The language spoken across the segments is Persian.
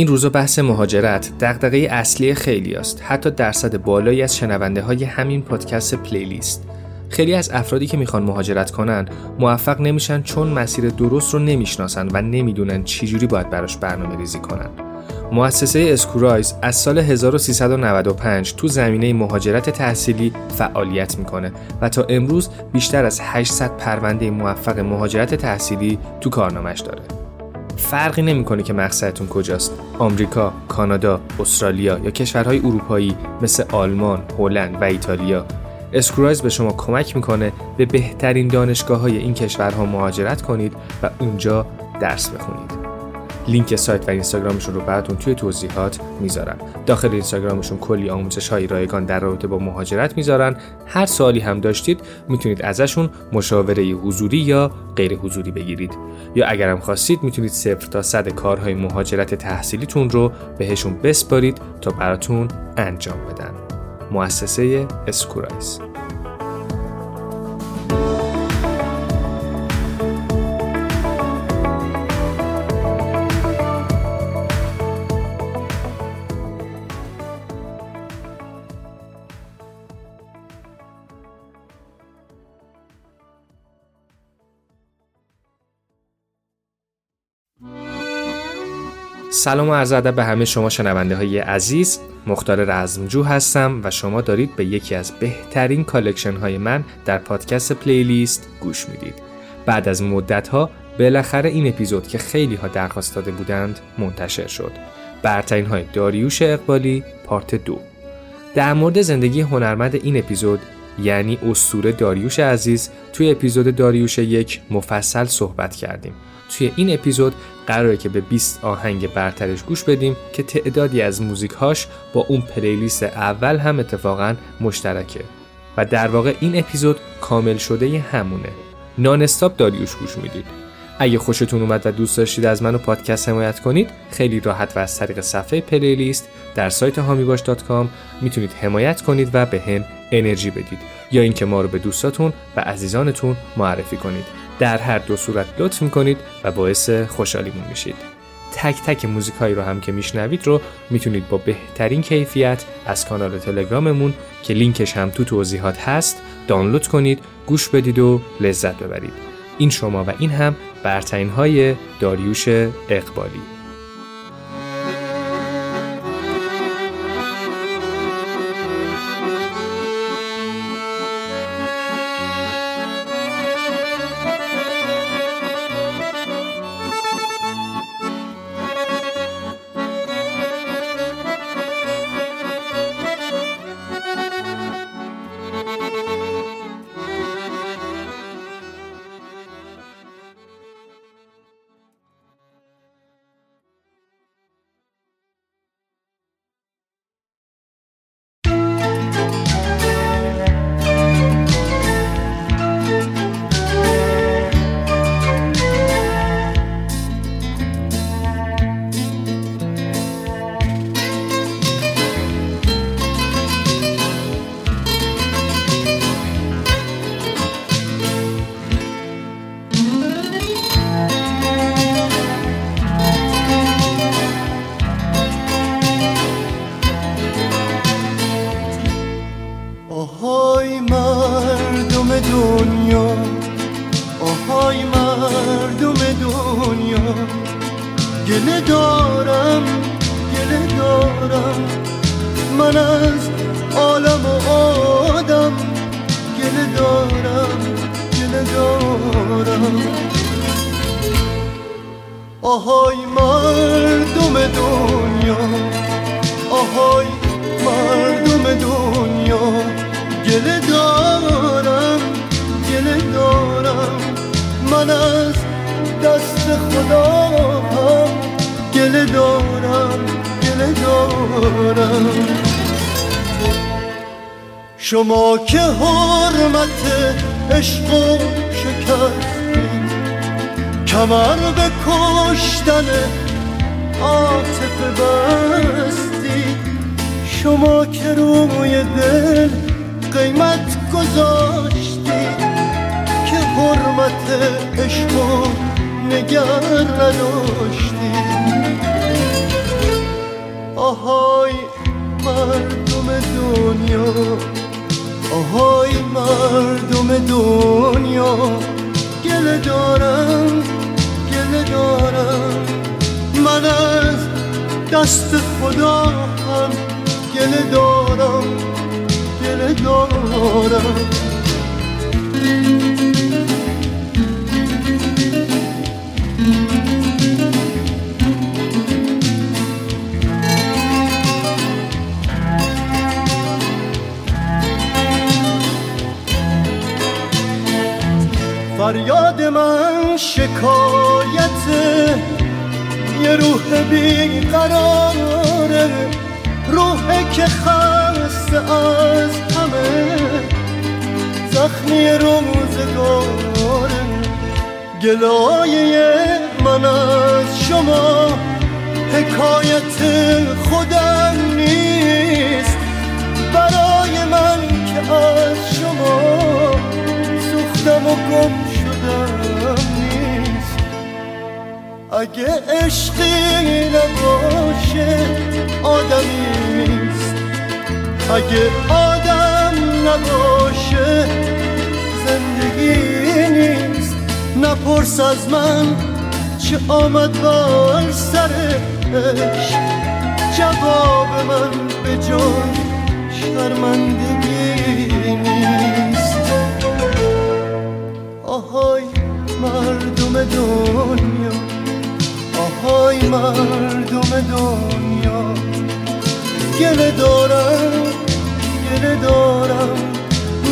این روزا بحث مهاجرت دغدغه اصلی خیلی‌هاست حتی درصد بالایی از شنونده های همین پادکست پلیلیست خیلی از افرادی که می‌خوان مهاجرت کنن موفق نمیشن چون مسیر درست رو نمی‌شناسن و نمی‌دونن چجوری باید براش برنامه ریزی کنن مؤسسه اسکورایز از سال 1395 تو زمینه مهاجرت تحصیلی فعالیت می‌کنه و تا امروز بیشتر از 800 پرونده موفق مهاجرت تحصیلی تو کارنامش داره. فرقی نمی‌کنه که مقصدتون کجاست. آمریکا، کانادا، استرالیا یا کشورهای اروپایی مثل آلمان، هلند و ایتالیا. اسکرایز به شما کمک می‌کنه به بهترین دانشگاه های این کشورها مهاجرت کنید و اونجا درس بخونید. لینک سایت و اینستاگرامشون رو براتون توی توضیحات می‌ذارم. داخل اینستاگرامشون کلی آموزش های رایگان در رابطه با مهاجرت می‌ذارن. هر سوالی هم داشتید می‌تونید ازشون مشاوره حضوری یا غیر حضوری بگیرید. یا اگرم خواستید می‌تونید صفر تا صد کارهای مهاجرت تحصیلیتون رو بهشون بسپارید تا براتون انجام بدن. مؤسسه اسکورایز سلام و عرض ادب به همه شما شنونده های عزیز. مختار رزمجو هستم و شما دارید به یکی از بهترین collection های من در پادکست پلیلیست گوش می‌دید. بعد از مدت ها بالاخره این اپیزود که خیلی ها درخواست داده بودند منتشر شد. برترین های داریوش اقبالی part دو. در مورد زندگی هنرمند این اپیزود یعنی اسطوره داریوش عزیز توی اپیزود داریوش یک مفصل صحبت کردیم. توی این اپیزود قراره که به 20 آهنگ برترش گوش بدیم که تعدادی از موزیک هاش با اون پلیلیست اول هم اتفاقا مشترکه. و در واقع این اپیزود کامل شده همونه. نان استاپ داریوش گوش می‌دید. اگه خوشتون اومد و دوست داشتید از منو پادکست حمایت کنید خیلی راحت و از طریق صفحه پلیلیست در سایت هامیباش.com می‌تونید حمایت کنید و به هم انرژی بدید. یا اینکه ما رو به دوستاتون و عزیزانتون معرفی کنید. در هر دو صورت لطف می‌کنید و باعث خوشحالیمون میشید. تک تک موزیک هایی رو هم که میشنوید رو می‌تونید با بهترین کیفیت از کانال تلگراممون که لینکش هم تو توضیحات هست دانلود کنید گوش بدید و لذت ببرید. این شما و این هم برترین های داریوش اقبالی.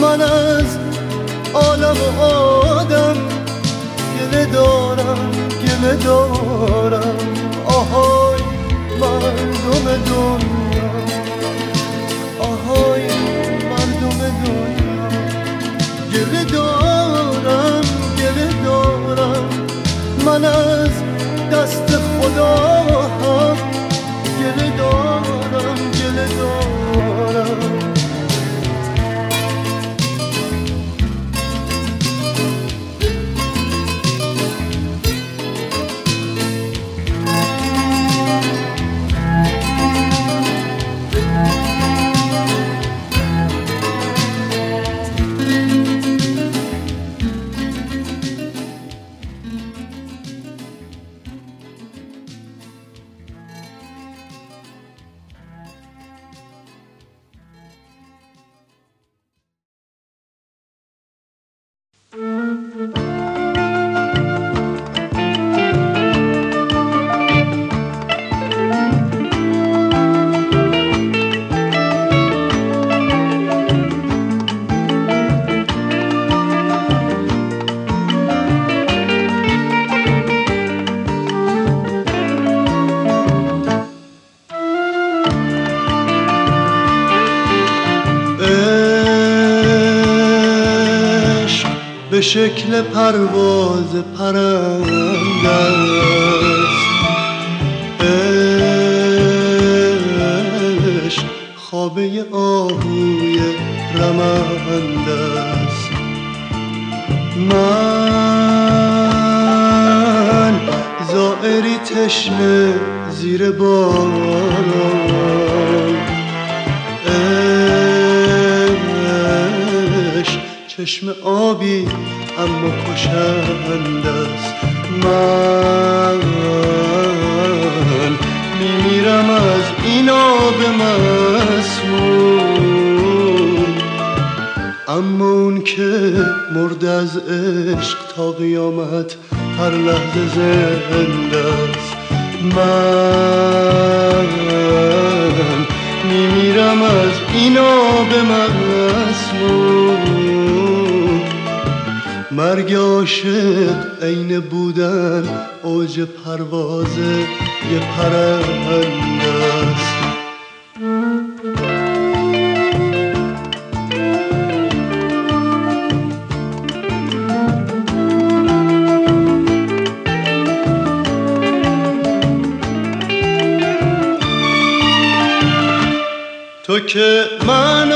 من از عالم آدم گله دارم گله دارم. آهای مردم دنیا آهای مردم دنیا. گله دارم گله دارم. من از دست خدا هم گله دارم گله دارم. پرواز پرنده است عشق خوابه آهوی رمنده است من زائری تشنه زیر باران. چشم آبی اما کشند است من. میمیرم از این آب مسموم. اما اون که مرد از عشق تا قیامت هر لحظه زنده است من. میمیرم از این آب مسموم. مرگ عاشق عین بودن اوج پرواز یه پرنده است. تو که معنای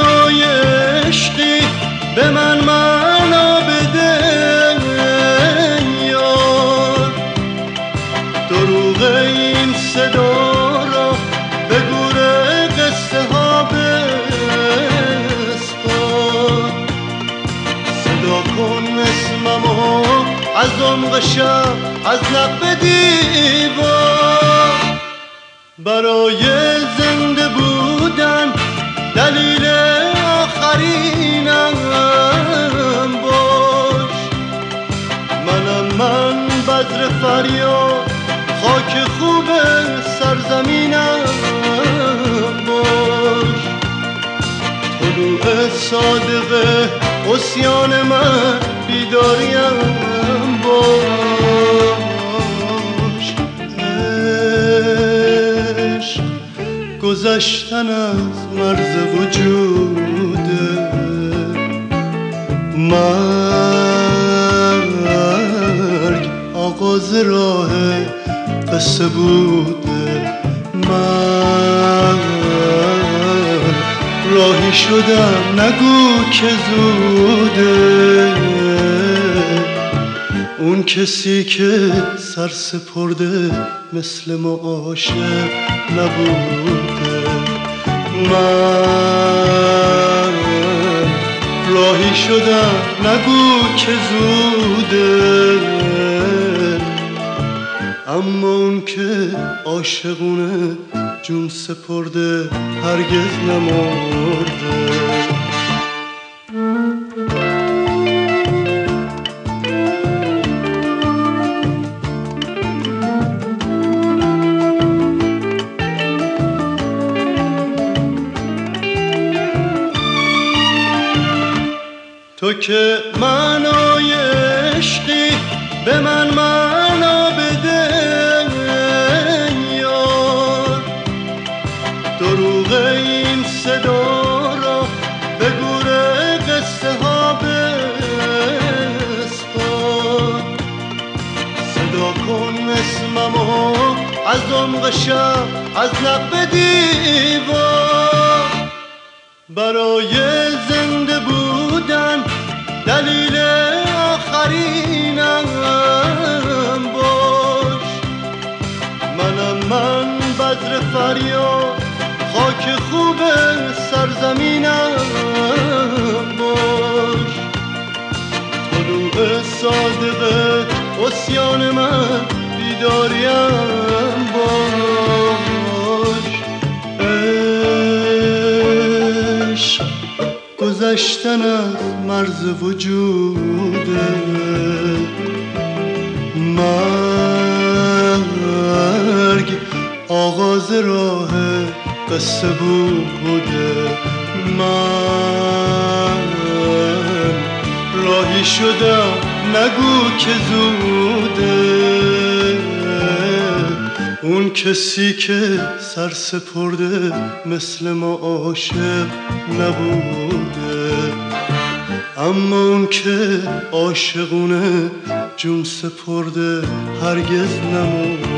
شب از لب دیوار برای زنده بودن دلیل آخرینم باش. منم من بدر فریاد خاک خوب سرزمینم باش. طلوع صادقه اسیان من بیداریم. باش عشق گذشتن از مرز وجوده مرگ آغاز راه قصه بوده من راهی شدم نگو که زوده. اون کسی که سر سپرده مثل ما عاشق نبوده. من راهی شدم نگو که زوده. اما اون که عاشقونه جون سپرده هرگز نمرده. که معنای عشقی به من معنا بده یار دروغ این صدا را به گور قصه ها بسپار. صدا کن اسممو از عمق شب از لب دیوار. برای زنده بودن دلیل آخرینم باش. منم من بدر فریاد خاک خوب سرزمینم باش. طلوع صادقه اسیان من بیداریم باش. عشق گذشتن از مرز وجوده مرگ آغاز راه قصه بوده من راهی شدم نگو که زوده اون کسی که سر سپرده مثل ما عاشق نبوده اما اون که عاشقونه جون سپرده هرگز نمرده.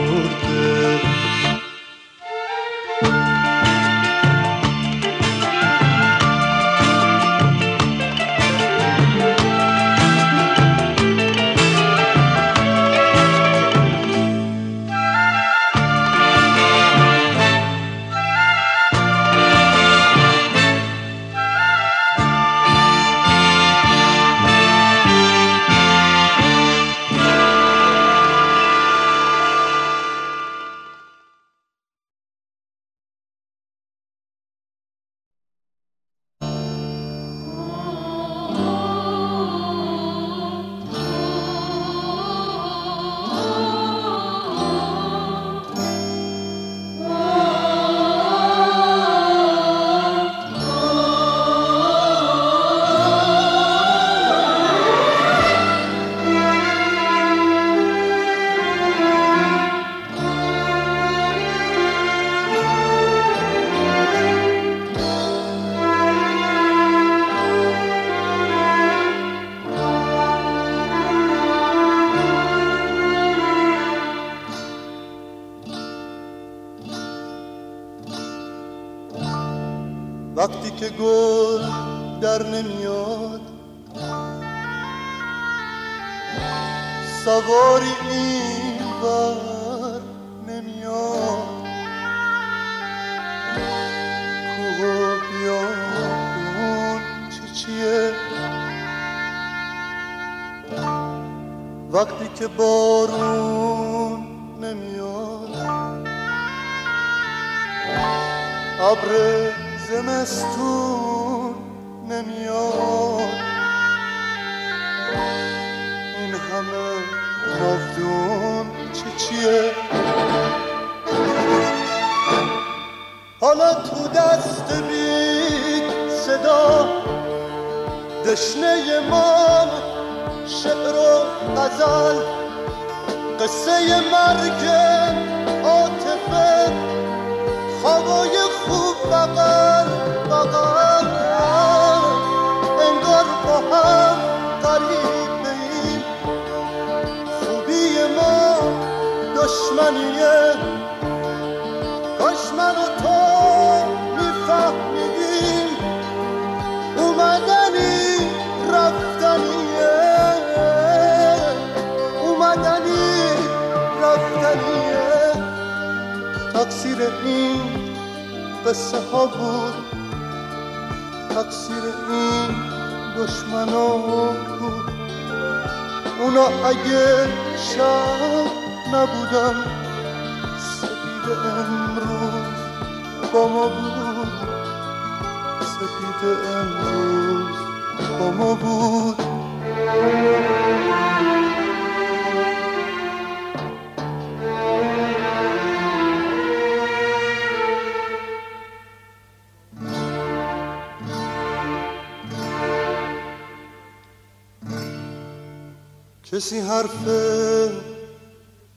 کسی حرف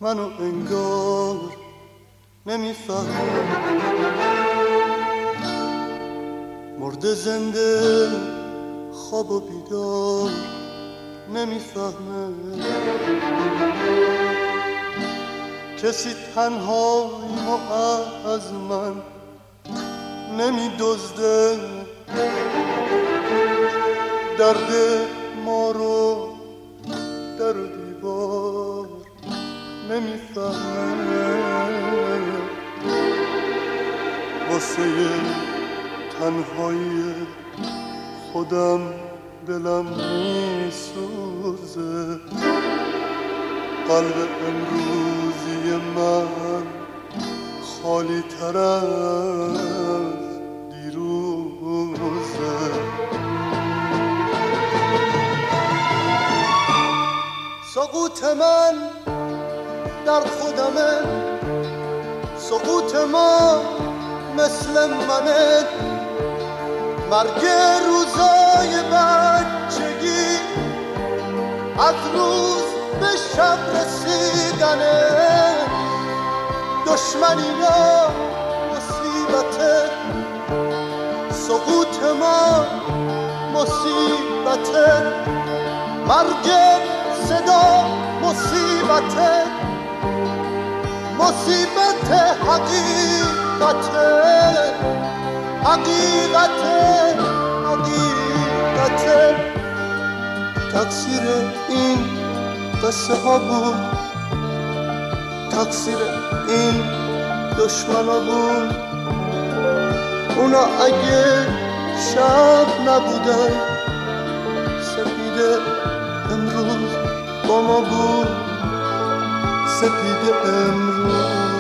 منو انگار نمی‌فهمه. مرده زنده خواب و بیدار نمی‌فهمه. کسی تنهاییمو از من نمیدزده. درد ما رو نمی‌فهمه واسه تنهایی خودم دلم میسوزه. قلب امروزی من خالی تر از دیروزه. سقوط من در خودمه سقوط ما مثل منه. مرگ روزای بچگی از روز به شب رسیدنه. دشمنی یا مصیبته. سقوط ما مصیبته. مرگ صدا مصیبته. مصیبت حقیقته حقیقته حقیقته تقصیر این قصه ها بود. تقصیر این دشمنا بود. اونا اگه شب نبودن سپیده امروز با ما بود. سپید امروز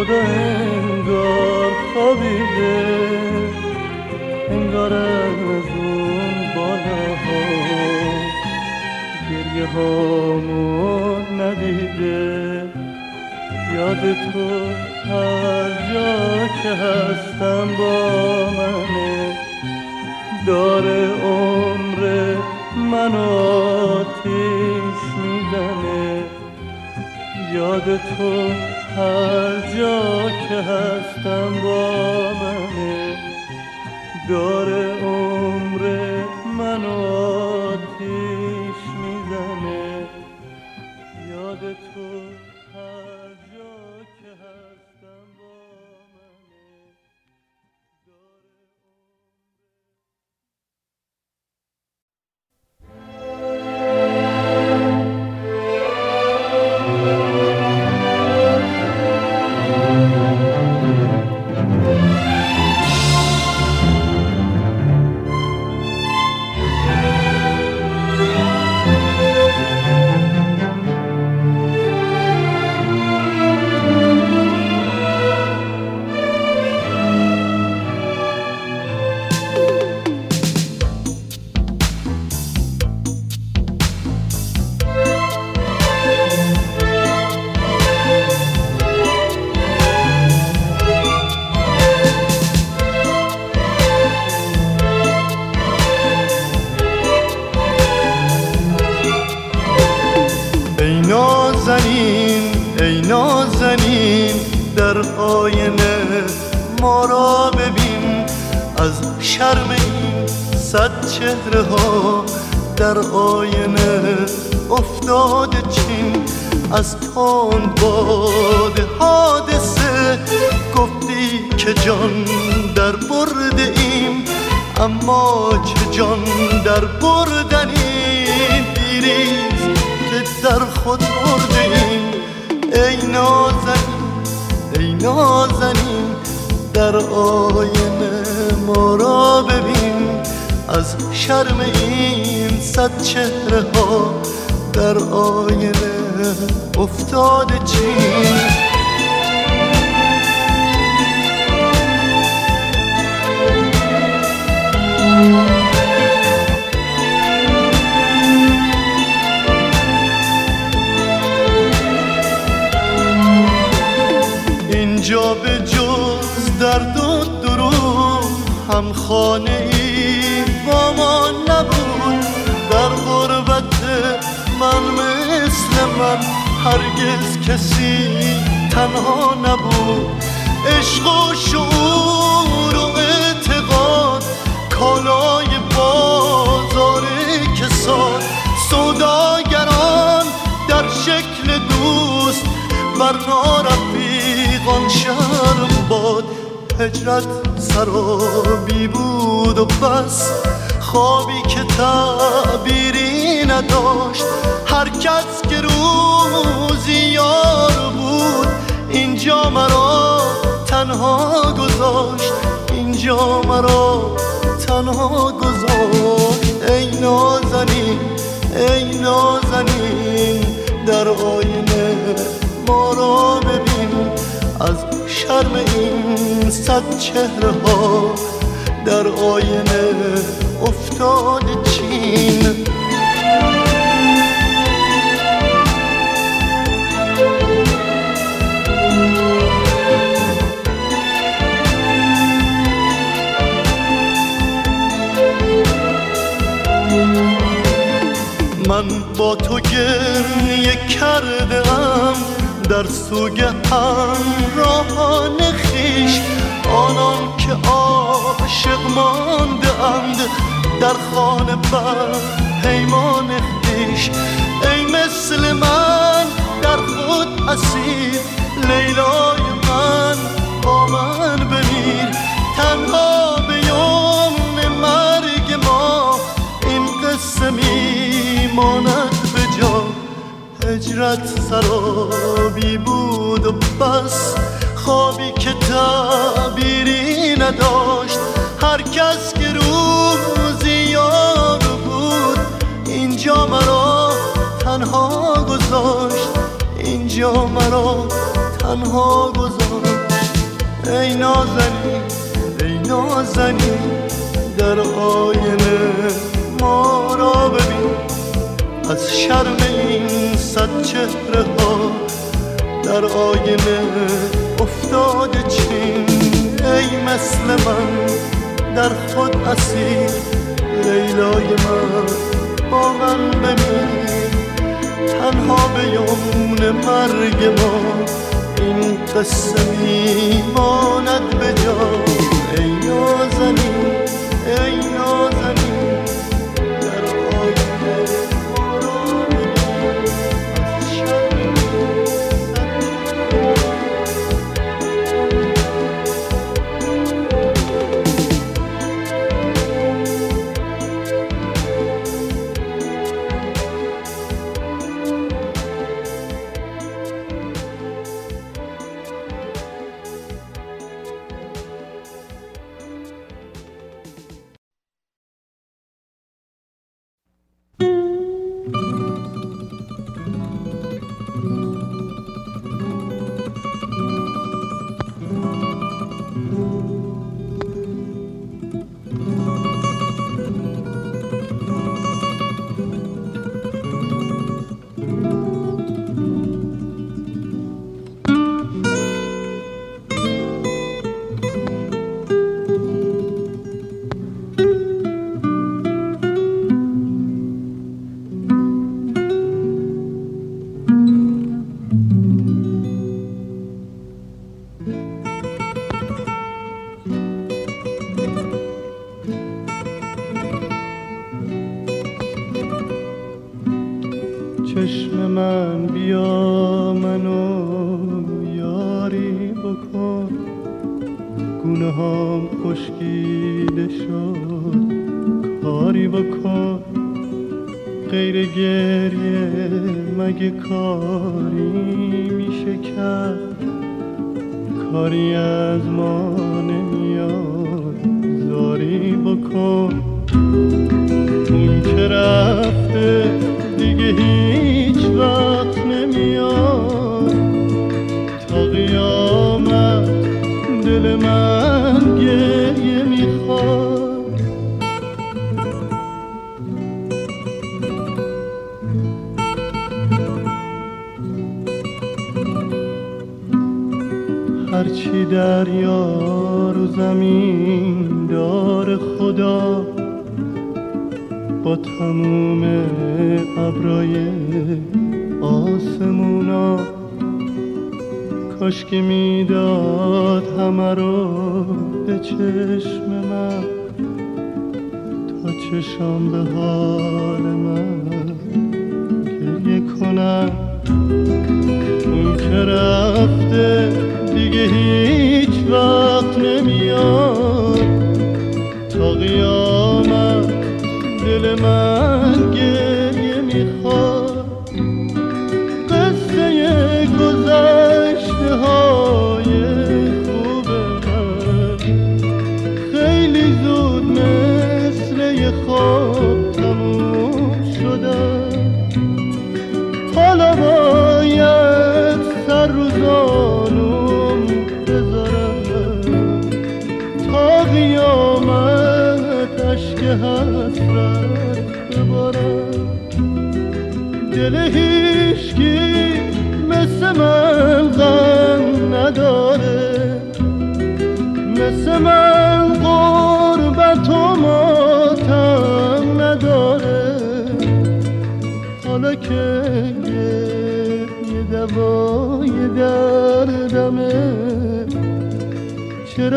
شده انگار خوابیده انگار از اون بالا ها گریه هامون ندیده یاد تو هر جا که هستم با منه. داره عمر من آتیش میدنه یاد تو هر جا که هستم با منه داره گذاشت اینجا مرا تنها گذاشت. ای نازنین ای نازنین در آینه ما را ببین. از شرم این صد چهره ها در آینه افتاد چین. با تو گریه کرده ام در سوگ همراهان خیش آنان که عاشق مانده اند در خانه بر پیمان خیش ای مثل من در خود اسیر لیلای من با من هجرت سرابی بود و بس خوابی که تعبیری نداشت. هر کس که روزی یار بود اینجا مرا تنها گذاشت. اینجا مرا تنها گذاشت. ای نازنین ای نازنین در آینه ما را ببین. از شرم این صد چهره ها در آینه افتاده چین. ای مثل من در خود اسیر لیلای من با من بمیر. تنها به یمن مرگ ما این قصه میماند به جا ای نازنین چشم من بیا منو یاری بکن. گونه هام خشکیده شد کاری بکن. غیر گریه مگه کاری میشه کرد؟ کاری از ما نمیاد زاری بکن. اون که رفته دیگه هیچ وقت نمیاد. تا قیامت دل من گریه می‌خواد. هرچی دریا رو زمین دار خدا با تموم ابرای آسمونا. کاش که می‌داد همه رو به چشم من تا چشام به حال من گریه کنم. اون که رفته دیگه هیچ وقت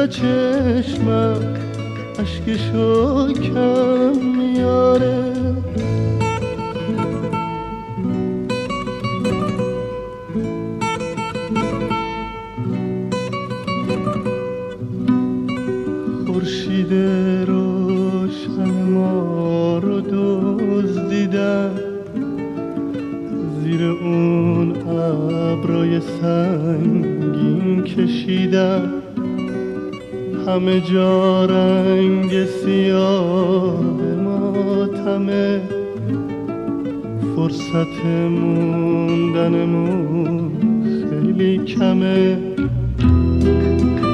چشمم اشکشو کم همه جا رنگ سیاه ماتمه فرصت موندنمون خیلی کمه.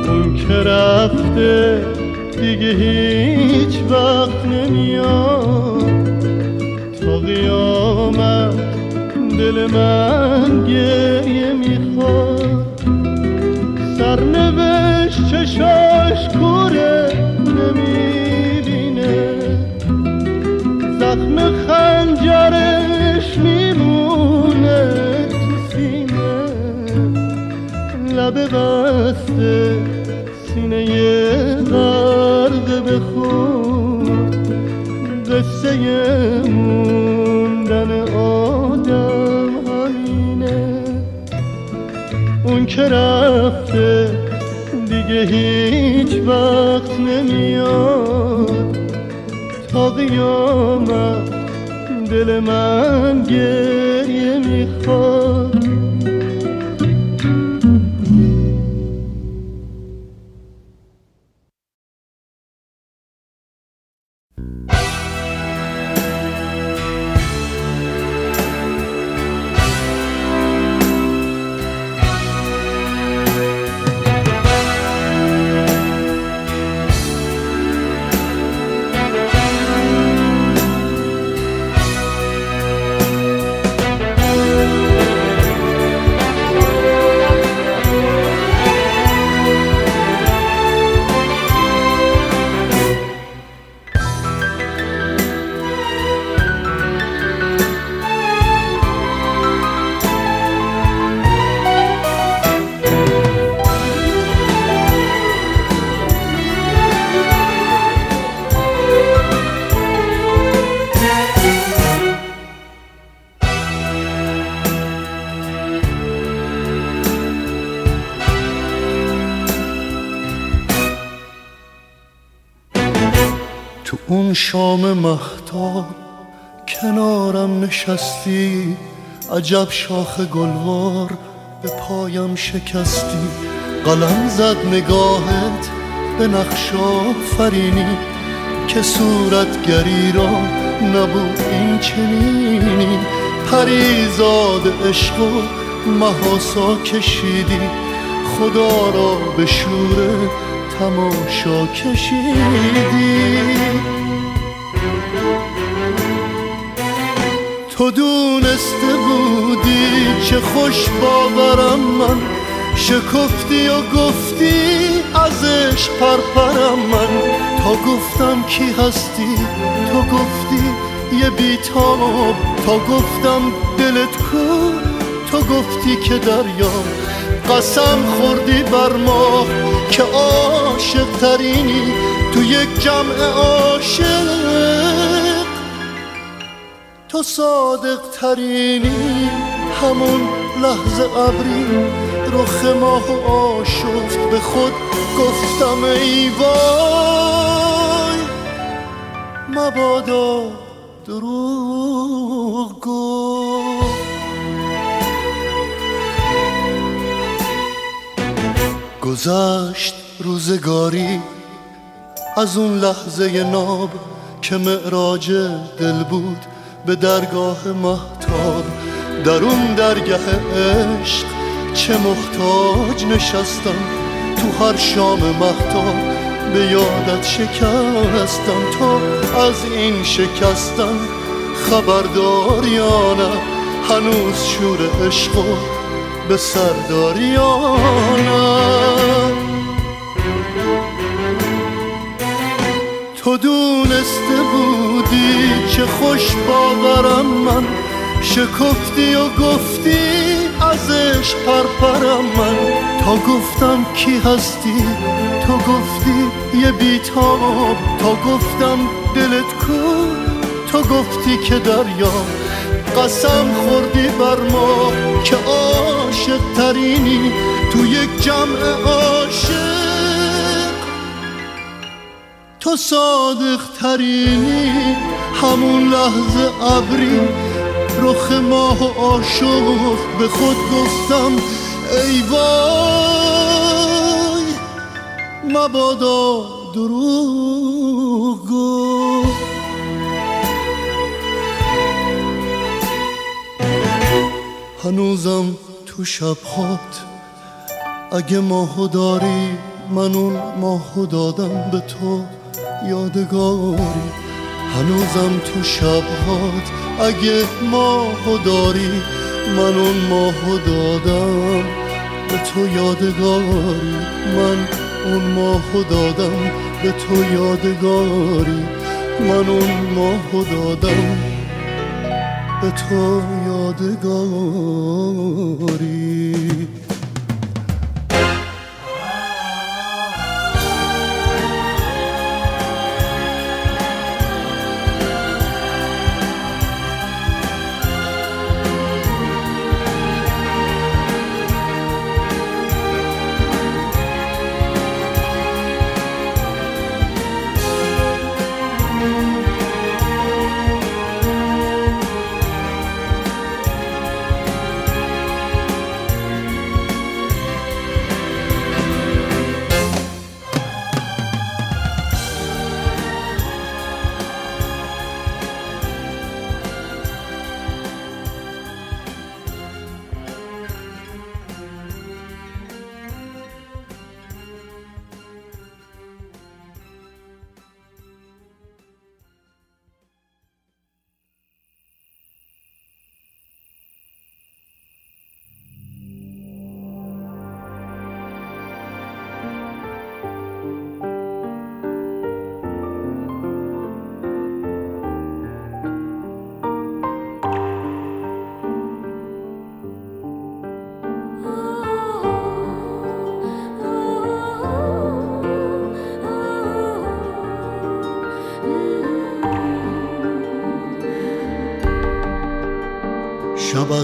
اون که رفته دیگه هیچ وقت نمیاد. تا قیامت دل من گریه قصه موندن آدم همینه. اون که رفته دیگه هیچ وقت نمیاد. تا قیامت دل من گریه می‌خواد. شام مهتاب کنارم نشستی عجب شاخ گلوار به پایم شکستی. قلم زد نگاهت به نقش آفرینی که صورتگری را نبود این چنینی. پریزاد عشق و محاسا کشیدی خدا را به شور تماشا کشیدی. تو دونسته بودی چه خوش باورم من. شکفتی و گفتی ازش پرپرم من. تا گفتم کی هستی تو گفتی یه بیتاب. تا گفتم دلت کو تو گفتی که دریا. قسم خوردی بر ما که عاشق ترینی تو یک جمع عاشق تو صادق ترینی همون لحظه ابری. رخ ماه آشفت به خود گفتم ای وای. مبادا دروغ گذشت روزگاری از اون لحظه ناب که معراج دل بود. به درگاه محتاب در اون درگاه عشق چه محتاج نشستم. تو هر شام محتاب به یادت شکستم. تا از این شکستم خبردار یا نه هنوز شور عشق به سردار دونسته بودی چه خوش باورم من. شکفتی و گفتی ازش پرپرم من. تا گفتم کی هستی؟ تو گفتی یه بیتاب. تا گفتم دلت کو؟ تو گفتی که دریا. قسم خوردی بر ما که عاشق ترینی تو یک جمع عاشق تو صادق ترینی همون لحظه ابری رخ ماه و عاشق به خود گفتم ای وای مبادا دروغ هنوزم تو شبهات اگه ماهو داری من اون ماهو دادم به تو. یادگاری. هنوزم تو شبهات اگه ماهو داری من اون ماهو دادم. به تو یادگاری من اون ماهو دادم. به تو یادگاری من اون ماهو دادم. به تو یادگاری.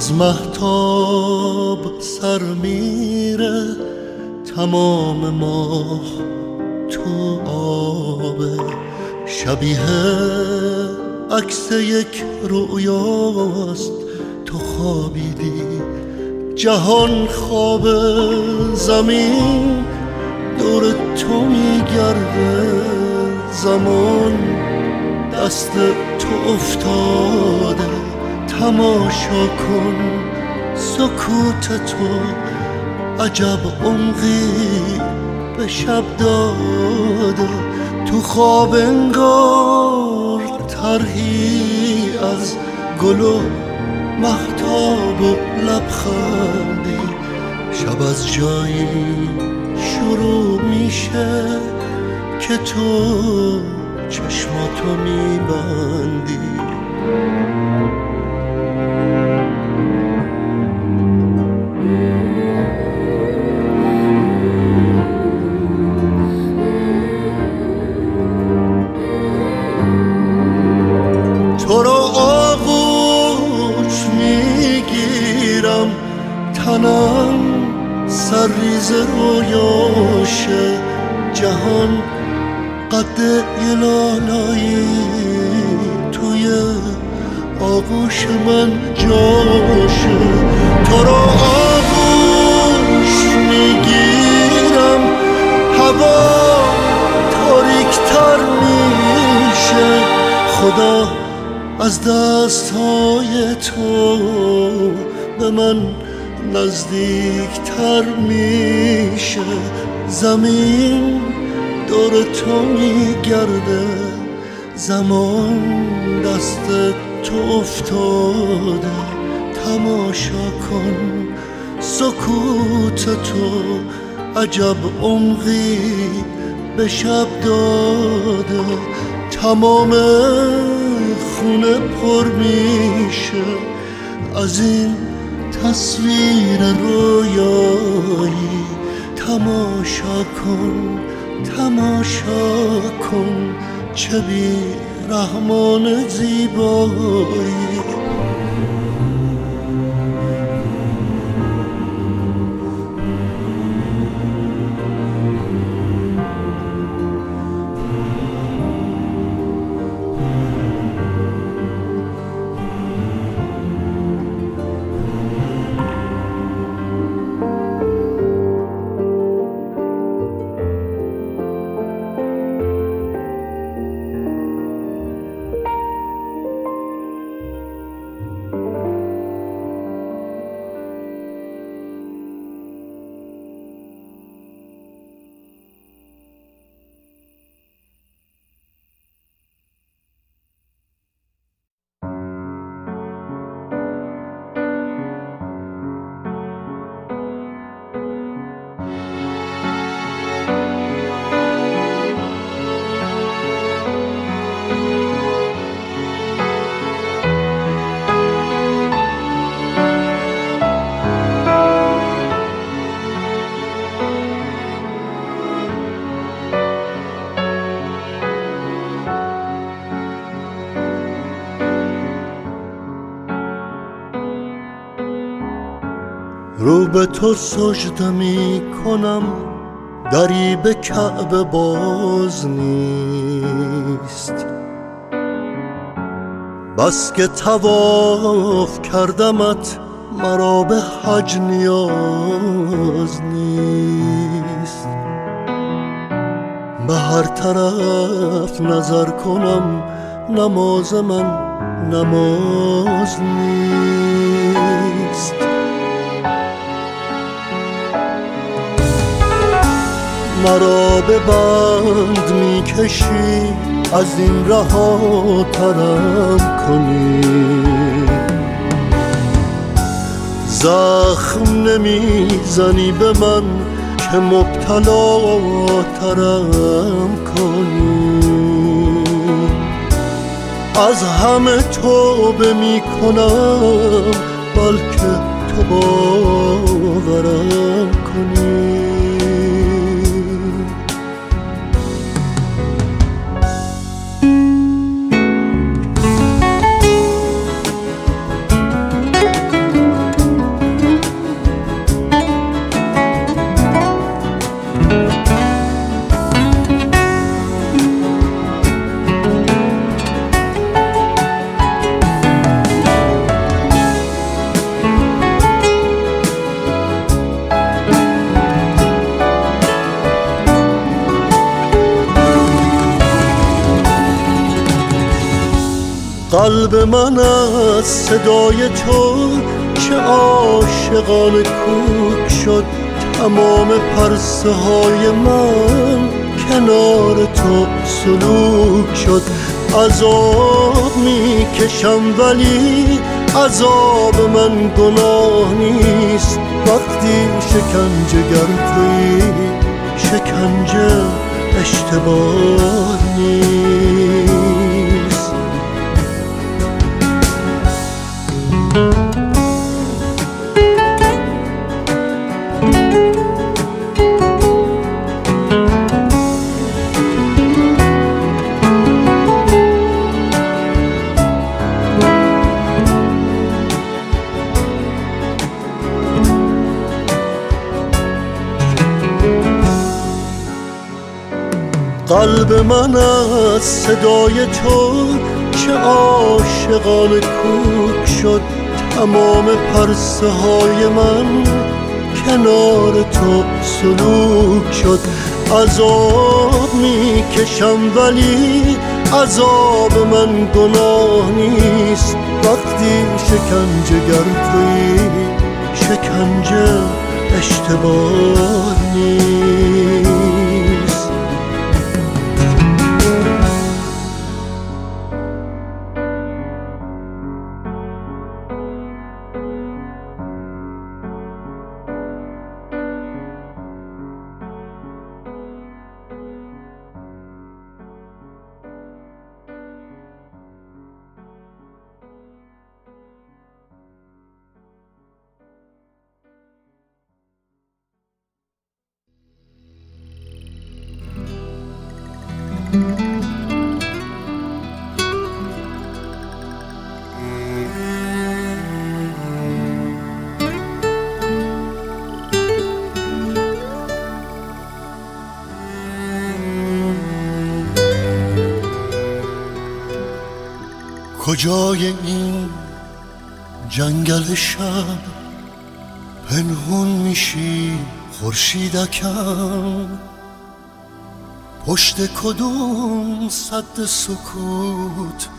از محتاب سر میره تمام ماه تو آبه شبیه عکس یک رویاست تو خوابیدی. جهان خواب زمین دور تو میگرده زمان. دست تو افتاده. تماشا کن سکوت تو عجب عمقی به شب داده تو خواب انگار ترهی از گل و محتاب و لبخندی. شب از جایی شروع میشه که تو چشماتو میبندی. زمان دست تو افتاده تماشا کن. سکوت تو عجب عمقی به شب داده. تمام خونه پر میشه از این تصویر رویایی. تماشا کن تماشا کن. چه بی رحمان زیبایی. رو به تو سجده می کنم. دری به کعبه باز نیست. بس که تواف کردمت مرا به حج نیاز نیست. به هر طرف نظر کنم نماز من نماز نیست. مرا به بند می‌کشی از این رها ترم کنی. زخم نمی‌زنی به من که مبتلا ترم کنی. از همه توبه می‌کنم بلکه تو باورم کنی. من از صدای تو چه عاشقان کوک شد تمام پرسه های من کنار تو سلوک شد. عذاب می‌کشم ولی عذاب من گناه نیست. وقتی شکنجه گر شکنجه اشتباه نیست. قلب من از صدای تو چه عاشقان کوک شد تمام پرسه های من کنار تو سلوک شد. عذاب می‌کشم ولی عذاب من گناه نیست. وقتی شکنجه گر توی شکنجه اشتباه نیست. کجای این جنگل شب؟ پنهون میشی خورشیدکم پشت کدوم صد سکوت؟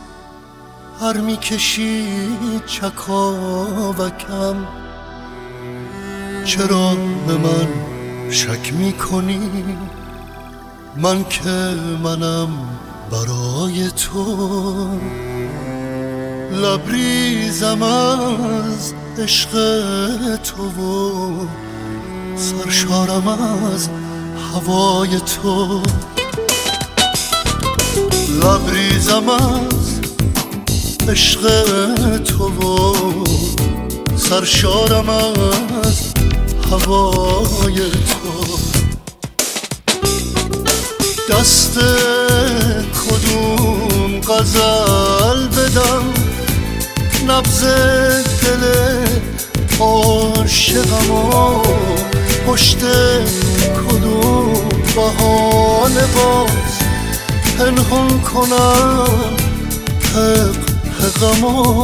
هر می‌کشی چکاوکم چرا به من شک می‌کنی؟ من که منم برای تو. لبریزم از عشق تو و سرشارم از هوای تو. لبریزم از عشق تو و سرشارم از هوای تو. دست کدوم غزل بدم؟ نبز دل عاشقم و پشت کدوم بهانه باز. پنهون کنم حق حقمو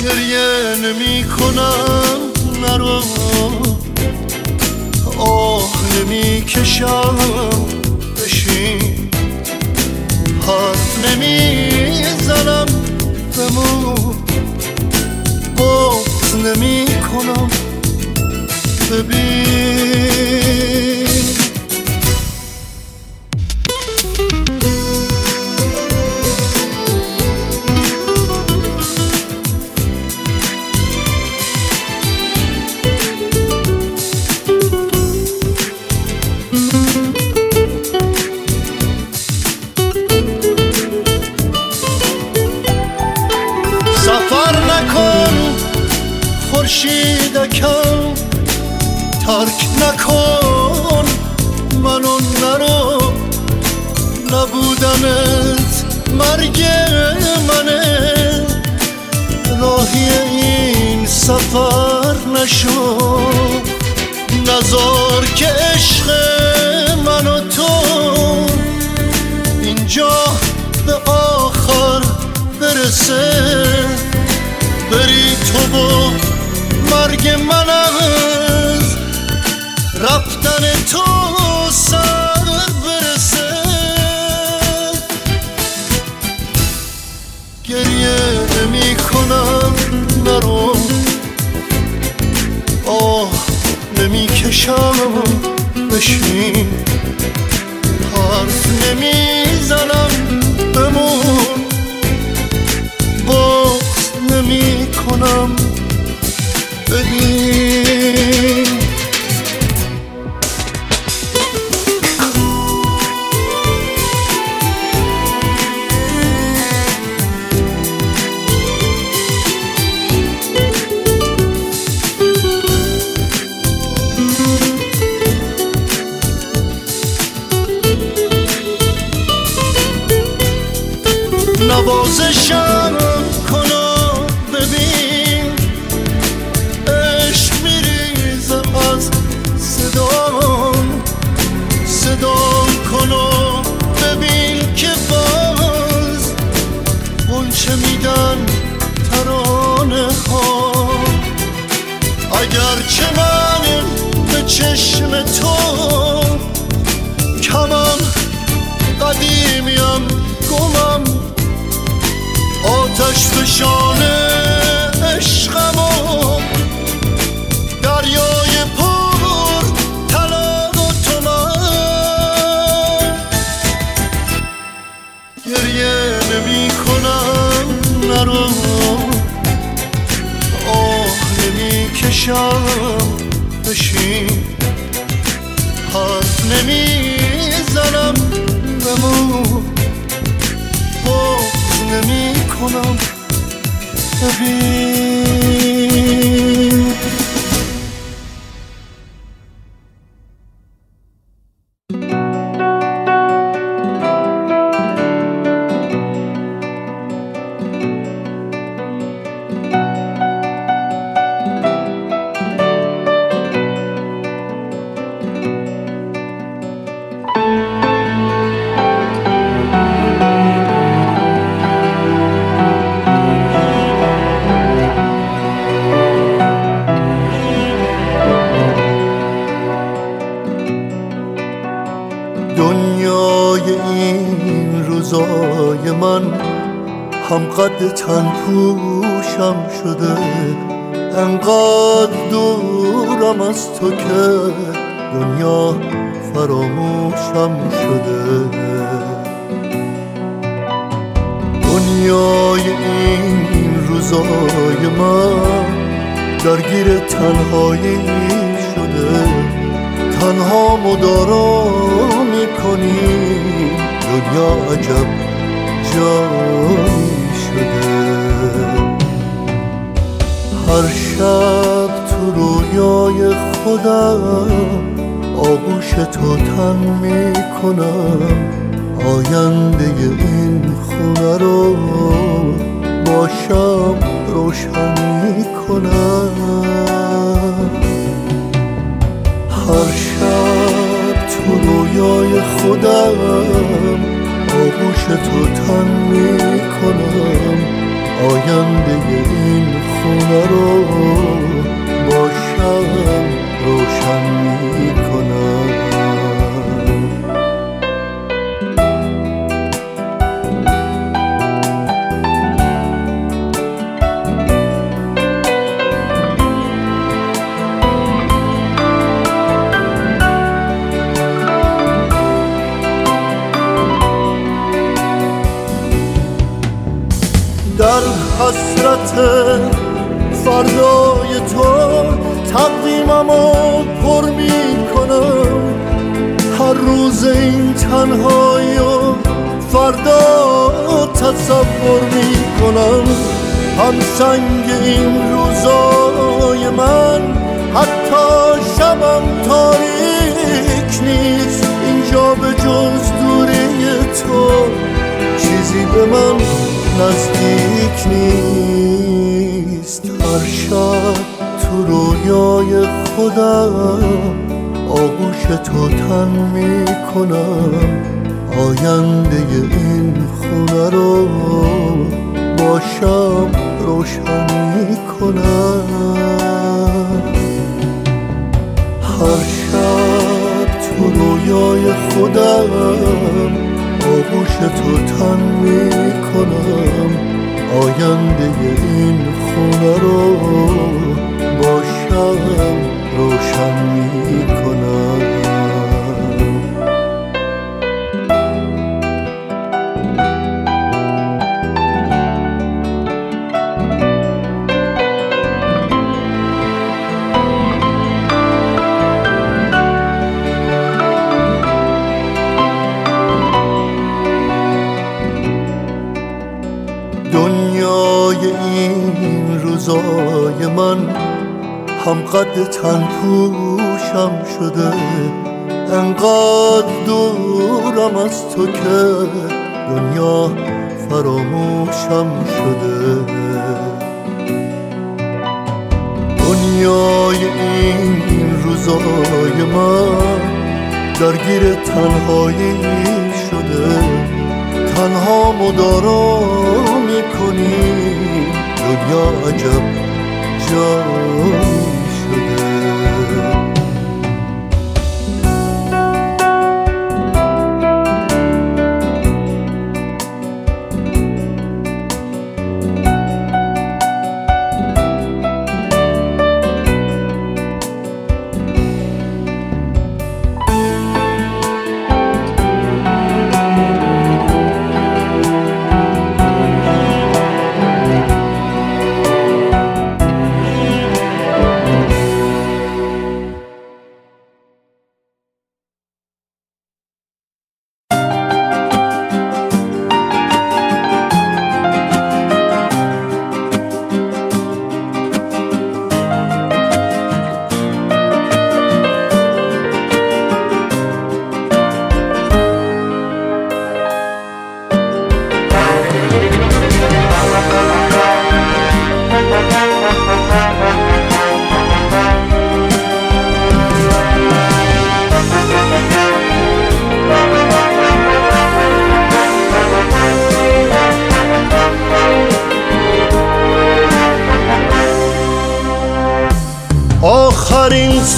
گریه نمی کنم نرو آه نمی کشم. بشین. حرف نمی زنم بمون. بغز نمی کنم ببین. بشین حرف نمی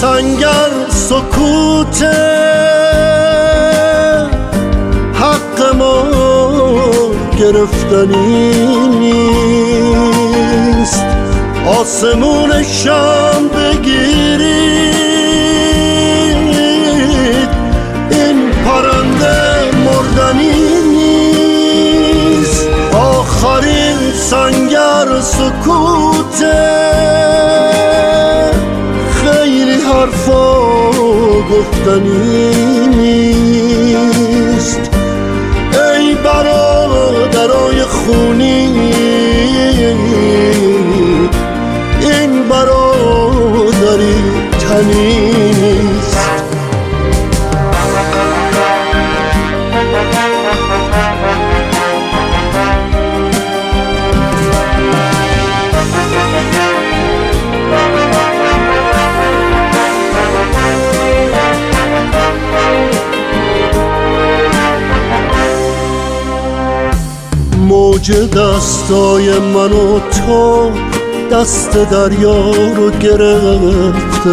سنگر سکوت حق ما گرفتنی نیست. آسمون شم بگیرید. این پرنده مردنی نیست. آخرین سنگر سکوته گفتنی نیست ای برادرای خونی این برادری تنی موج دستای من و تو دست دریا رو گرفته.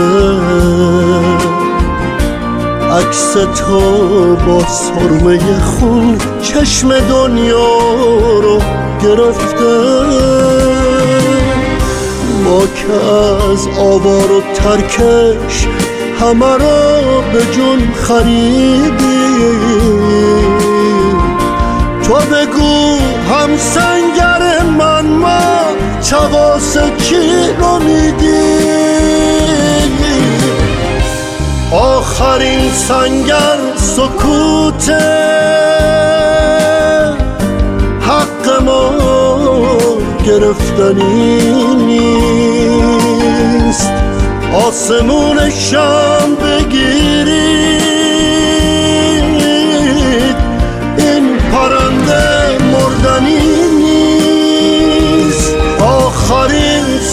عکس تو با سرمه خون چشم دنیا رو گرفته. ما که از آوار و ترکش همه را به جون خریدیم. تو بگو هم سنگر من ما چواس کی رو میدی آخرین سنگر سکوت حق ما گرفتنی نیست. آسمون شم بگیری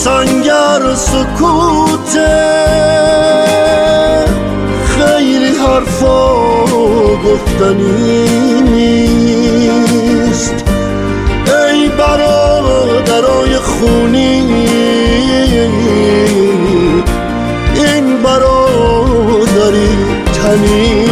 سنگر سکوت خیلی حرفا گفتنی نیست. ای برادرای خونی این برادری تنی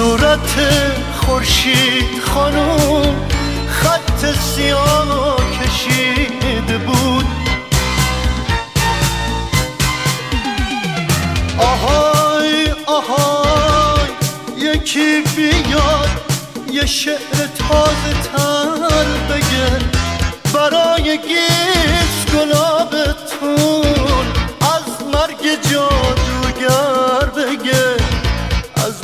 صورت خورشید خانوم خط سیاه کشید بود. آهای آهای یکی بیاد یه شعر تازه تر بگه برای گیس گلاب تو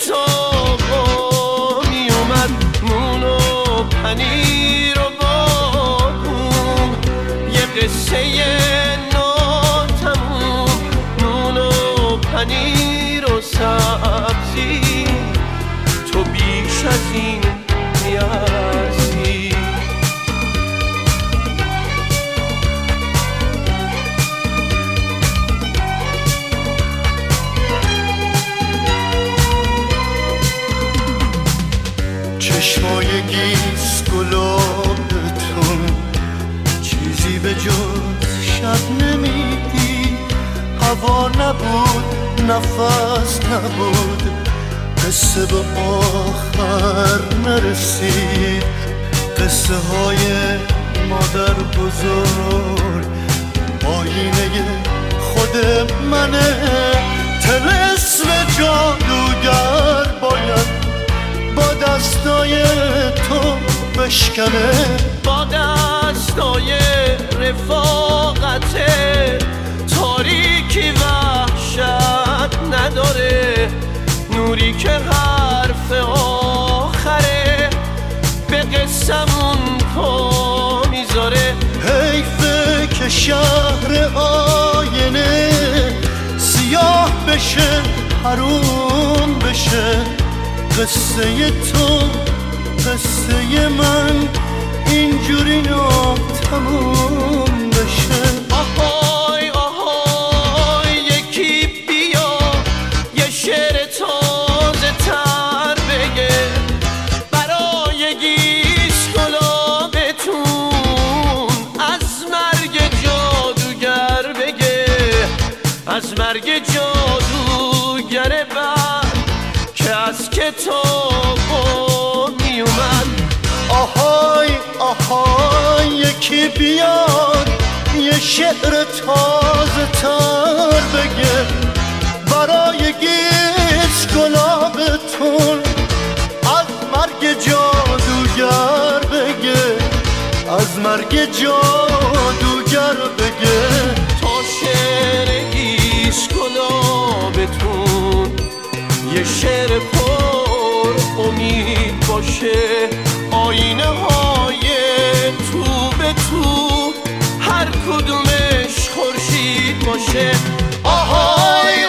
کتاب می اومد نون و پنیر و بابون یه قصه هوا نبود نفس نبود. قصه به آخر نرسید. قصه های مادر بزرگ. آینه خود منه تلسم جادوگر باید با دستای تو بشکنه. با دستای رفاقت تاریکی وحشت نداره نوری که حرف آخره به قسمون پا می‌ذاره. حیفه که شهر آینه سیاه بشه حروم بشه. قصه تو قصه من اینجوری تموم مرگ جادوگر از کتاب می اومد. آهای آهای یکی بیاد یه شعر تازه تر بگه. برای گیس گلابتون از مرگ جادوگر بگه. از مرگ جادوگر شعر پر امید باشه آینه های تو به تو هر کدومش خورشید باشه. آهای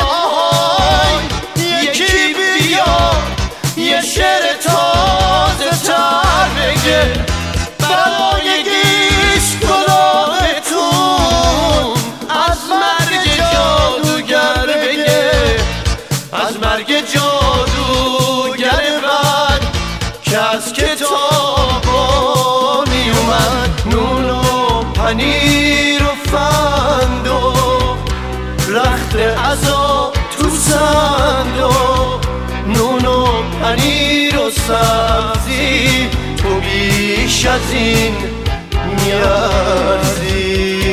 سبزی تو بیش از این میارزی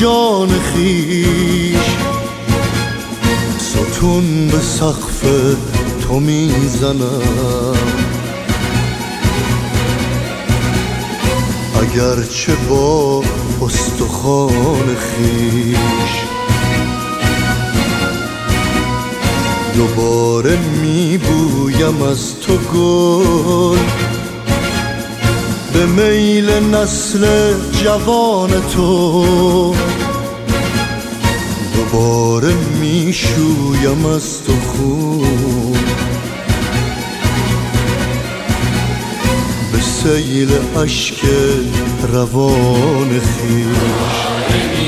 جان خیش. ستون به سقف تو می‌زنم. اگرچه با استخوان خیش. دوباره میبویم از تو گل. به میل نسل جوان تو. دوباره می‌شویم از تو خون. به سیل اشک روان خیش.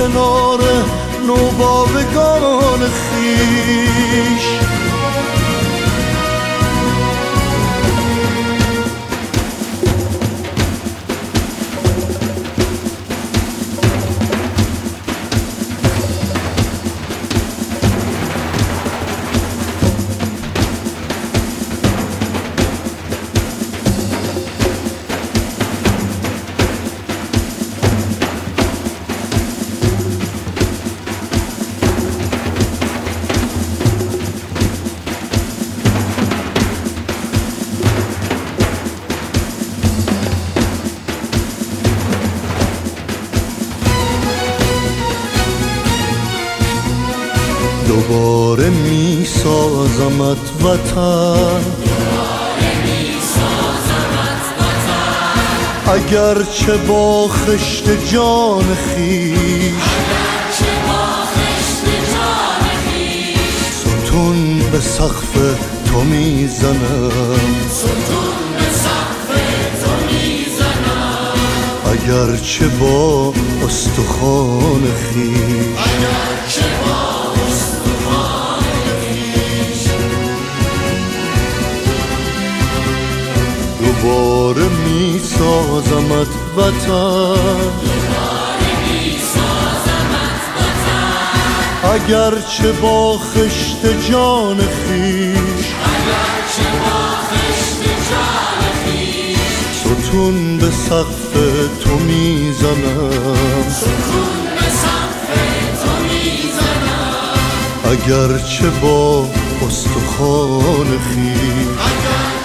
کنار نوباوگان خیش. اگرچه با خشت جان خیش؟ ستون به سقف تو می‌زنم. اگرچه با استخوان خیش؟ دوباره می سازمت وطن. اگرچه با خشت جان خیش ستون به سقف تو می‌زنم. اگرچه با استخوان خیش. ای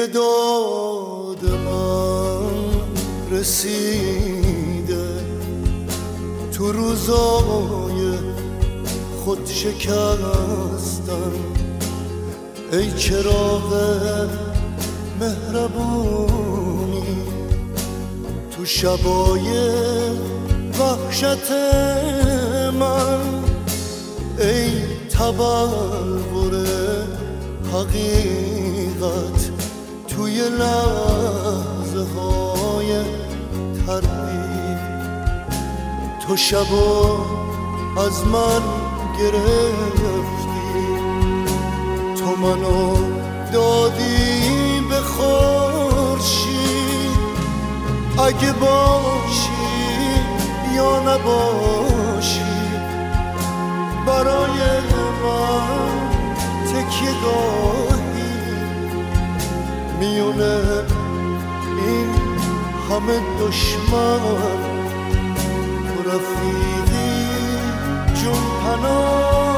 به داد من رسیده. تو روزای خود شکستن. ای چراغ مهربونی. تو شبای وحشت من. ای تبلور حقیقت. لحظه های تردید تو شبا از من گرفتی. تو منو دادی به خورشید. اگه باشی یا نباشی برای میونه این همه دشمن. تو رفیقی جون پناهی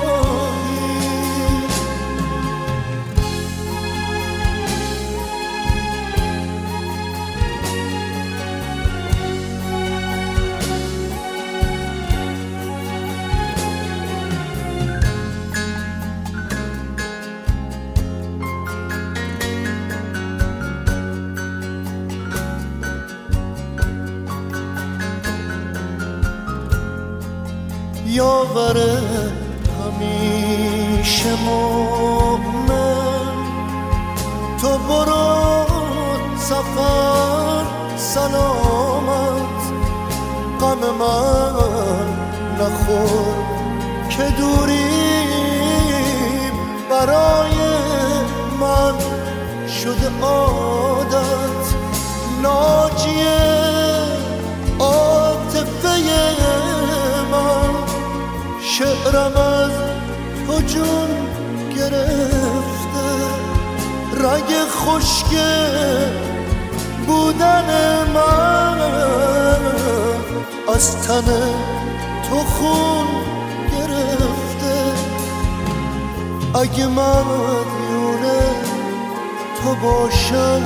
یاور همیشه مؤمن. تو برو سفر سلامت. غم من نخور که دوری برای من شده عادت. ناجیه شعرم از تو جون گرفته. رگ خشک بودن من. از تن تو خون گرفته. اگه من مدیونه تو باشم.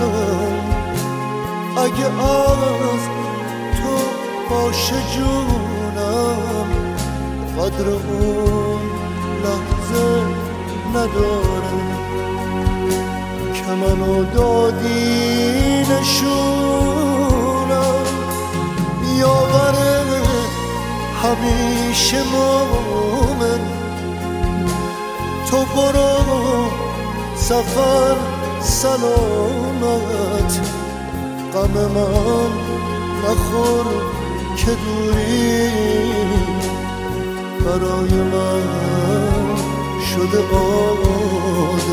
اگه از تو باشه جونم قدر اون لحظه نداره. که منو دادی نشونم. یاور همیشه مومن تو برو سفر سلامت. غم من نخور که دوری. برای من شده عادت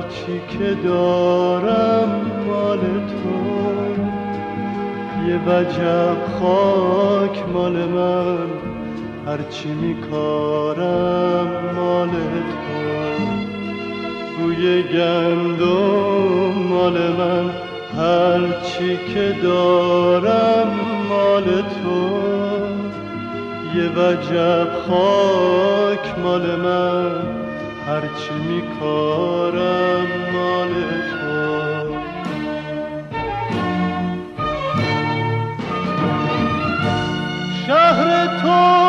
هرچی که دارم مال تو. یه وجب خاک مال من هرچی میکارم مال تو. بوی گندم مال من هرچی که دارم مال تو. یه وجب خاک مال من هرچی میکارم مال تو. شهر تو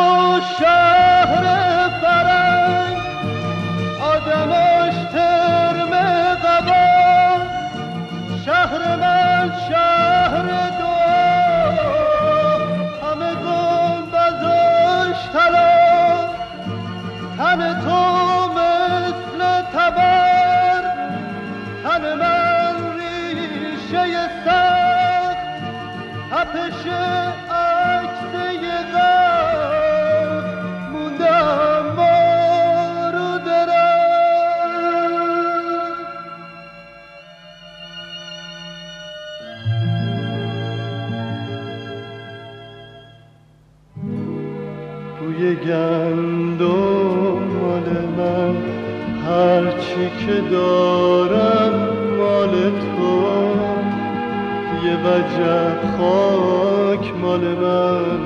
مال من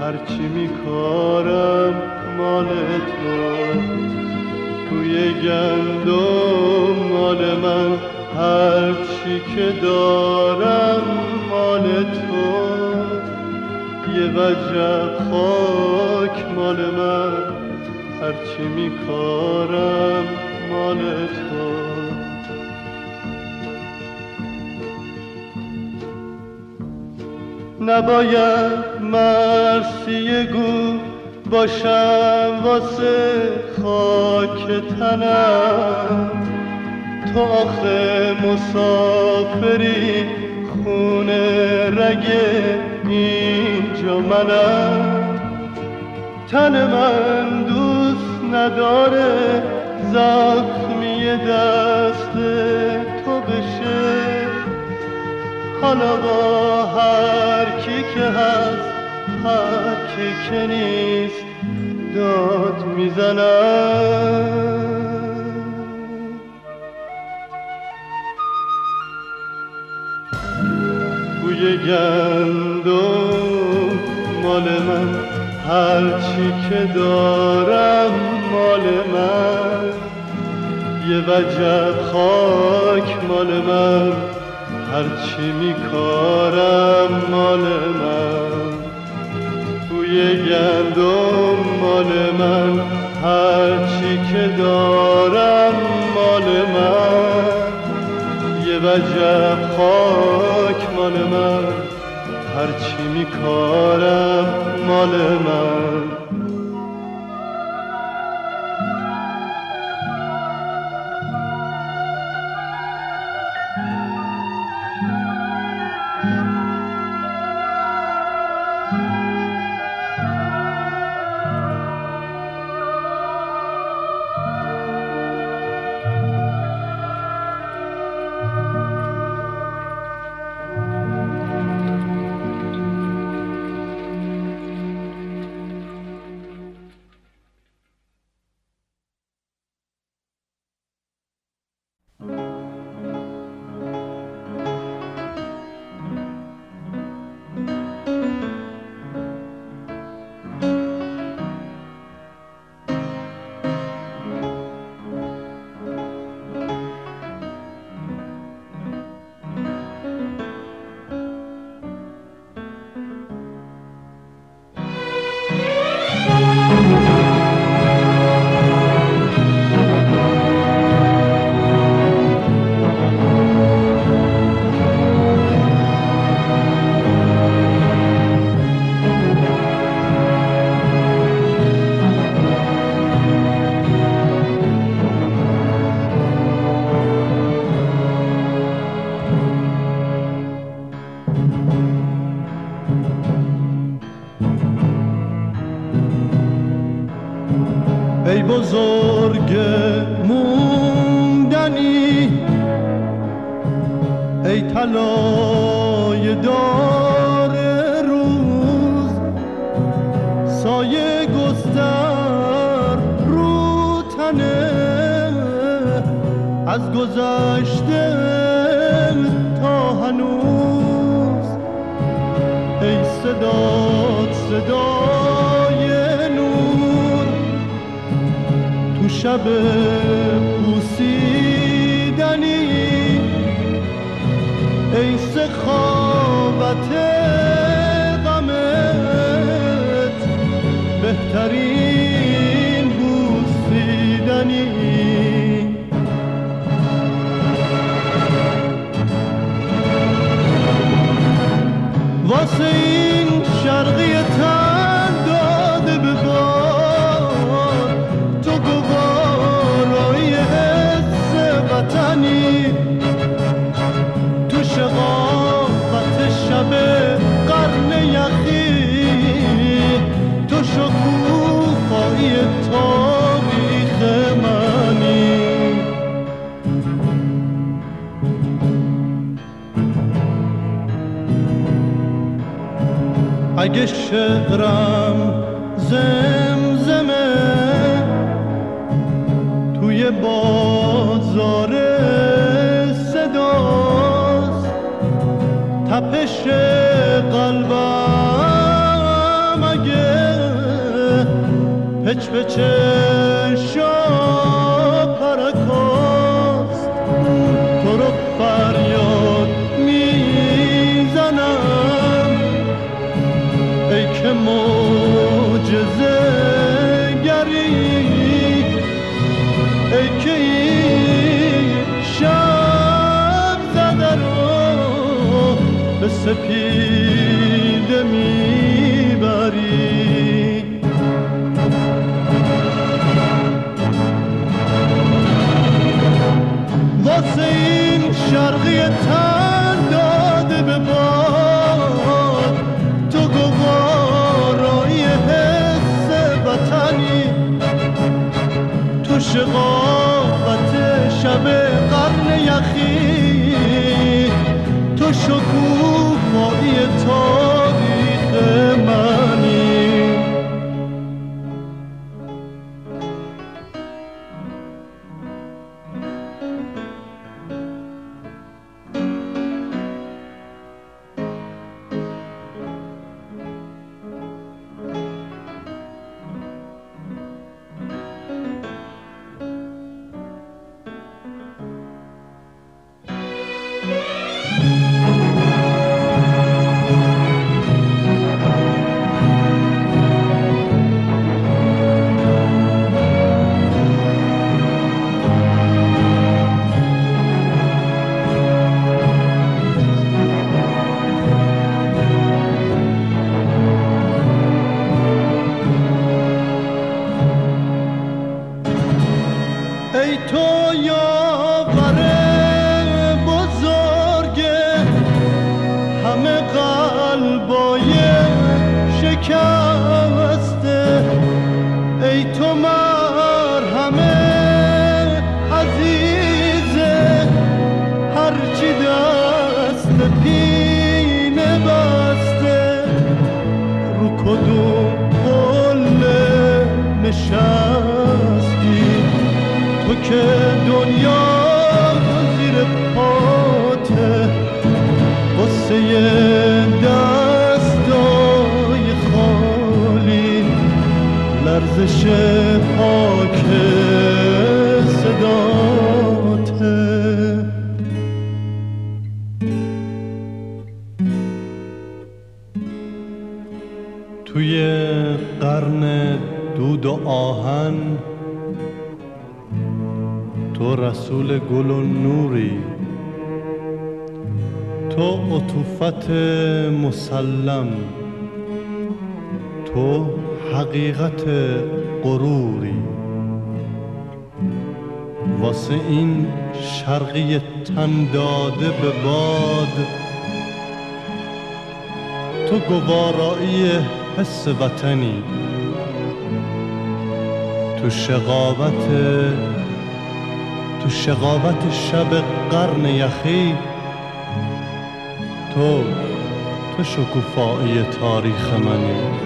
هر هرچی میکارم مال تو. توی گندم مال من هر چی که دارم مال تو. یه وجب خاک مال من هر هرچی میکارم مال تو. نباید مرسی گو باشم واسه خاک تنم. تو آخه مسافری خونه رگ اینجا منم. تن من دوست نداره زخمی دست تو بشه. حالا با هر که هست هر کی که نیست داد می‌زنم. بوی گندم مال من هرچی که دارم مال من. یه وجب خاک مال من. هرچی میکارم مال من. بوی گندم مال من. هرچی که دارم مال من. یه وجب خاک مال من. هرچی میکارم مال من. ای بزرگ سپیده می‌بری. واسه این شرقی تن داده به ما تو گوارایی حس وطنی. تو شغال شقاوت شب قرن یخی تو تو شکوفایی تاریخ منی.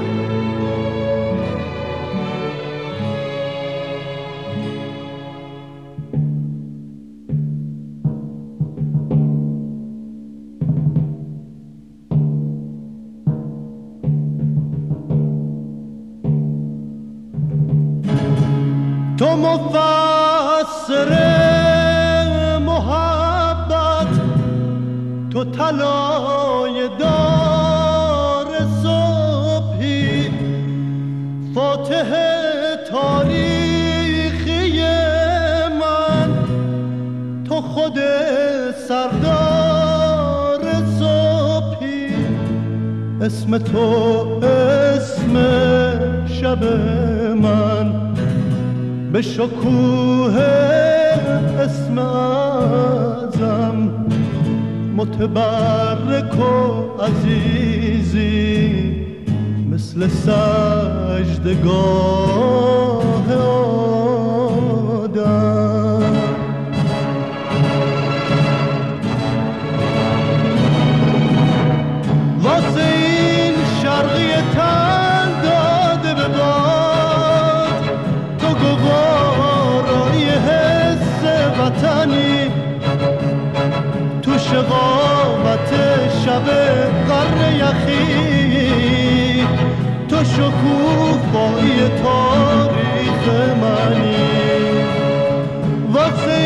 تو مفسر تو طلای دار صبحی فاتح تاریخی من. تو خود سردار صبحی اسم تو اسم شب من. به شکوه اسم متبرک و عزیزی مثل سجدگاه تو شقاوت شب قرن یخی. تو شکوفایی تاریخ منی. واسه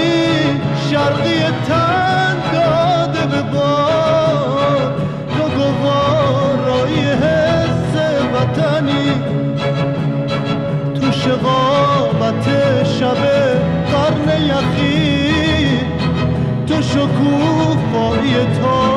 شرقی تن داده به باد تو گوارای حس وطنی. تو شقاوت شب قرن یخی. شکوفایی تاریخ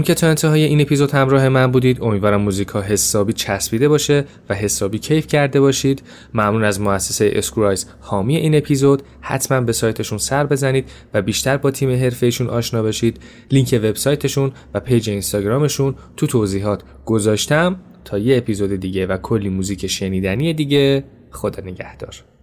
ممنون که تا انتهای این اپیزود همراه من بودید امیدوارم موزیک ها حسابی چسبیده باشه و حسابی کیف کرده باشید. ممنون از مؤسسه اسکرایز حامی این اپیزود. حتما به سایتشون سر بزنید و بیشتر با تیم حرفه‌ایشون آشنا بشید. لینک وبسایتشون و page اینستاگرامشون تو توضیحات گذاشتم تا یه اپیزود دیگه و کلی موزیک شنیدنی دیگه. خدا نگهدار.